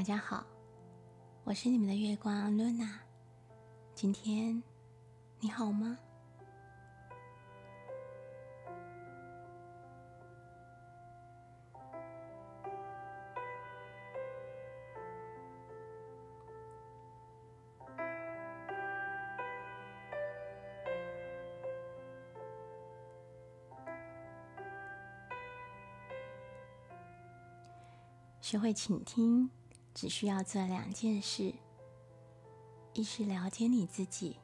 大家好，我是你们的月光 Luna。今天你好吗？学会倾听，只需要做两件事：一是了解你自己，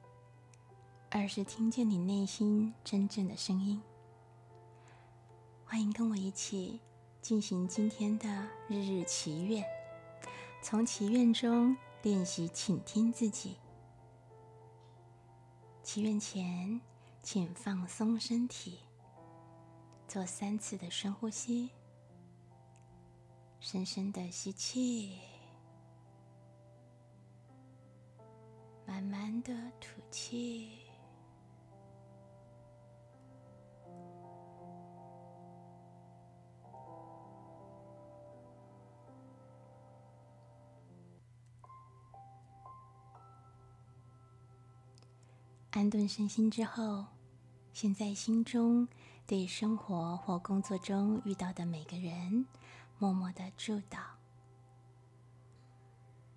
二是听见你内心真正的声音。欢迎跟我一起进行今天的日日祈愿，从祈愿中练习倾听自己。祈愿前，请放松身体，做三次的深呼吸。深深的吸气，慢慢的吐气。安顿身心之后，现在心中对生活或工作中遇到的每个人。默默的祝祷，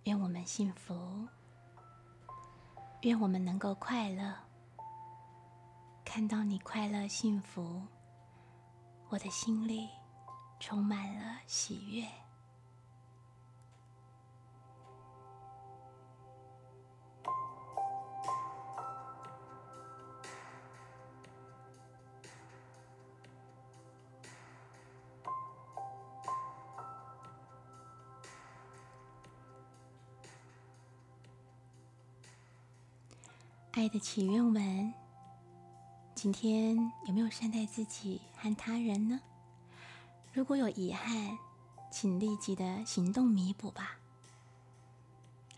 愿我们幸福，愿我们能够快乐。看到你快乐幸福，我的心里充满了喜悦。爱的祈愿文，今天有没有善待自己和他人呢？如果有遗憾，请立即的行动弥补吧。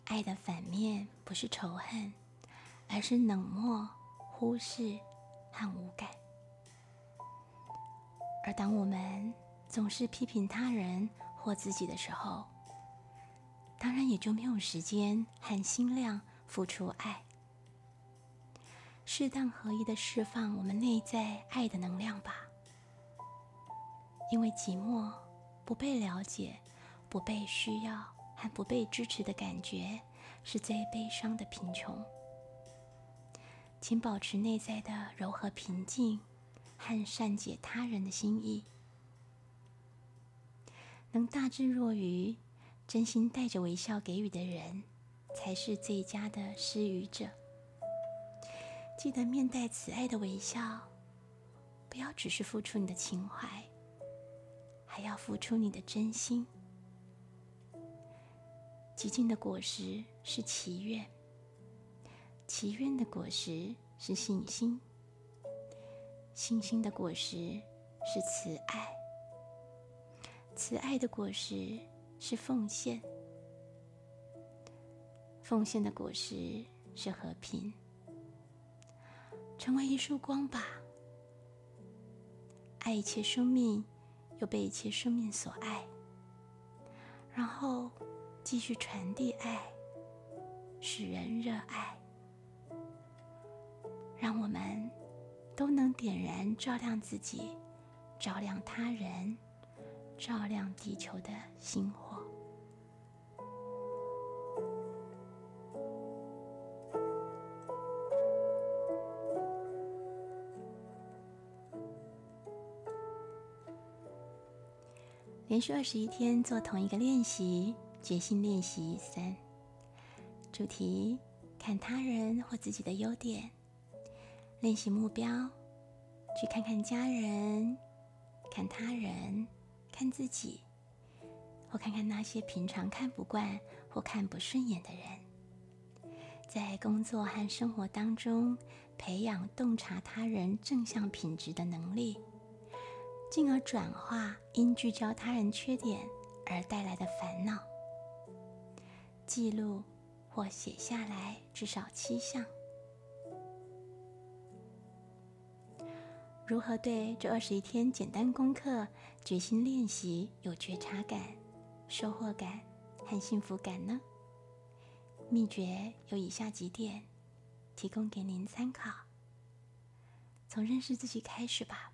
爱的反面不是仇恨，而是冷漠、忽视和无感。而当我们总是批评他人或自己的时候，当然也就没有时间和心量付出爱。适当合一的释放我们内在爱的能量吧，因为寂寞、不被了解、不被需要和不被支持的感觉是最悲伤的贫穷。请保持内在的柔和平静和善解他人的心意，能大智若愚、真心带着微笑给予的人，才是最佳的施予者。记得面带慈爱的微笑，不要只是付出你的情怀，还要付出你的真心。极尽的果实是祈愿，祈愿的果实是信心，信心的果实是慈爱，慈爱的果实是奉献，奉献的果实是和平。成为一束光吧，爱一切生命，又被一切生命所爱，然后继续传递爱，使人热爱，让我们都能点燃、照亮自己，照亮他人，照亮地球的星火。连续二十一天做同一个练习，决心练习三。主题：看他人或自己的优点。练习目标：去看看家人，看他人，看自己，或看看那些平常看不惯或看不顺眼的人。在工作和生活当中，培养洞察他人正向品质的能力。进而转化因聚焦他人缺点而带来的烦恼，记录或写下来至少七项。如何对这二十一天简单功课决心练习有觉察感、收获感和幸福感呢？秘诀有以下几点，提供给您参考。从认识自己开始吧，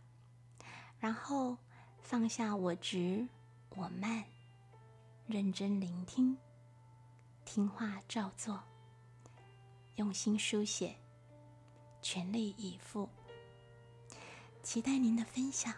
然后放下我执、我慢，认真聆听，听话照做，用心书写，全力以赴。期待您的分享。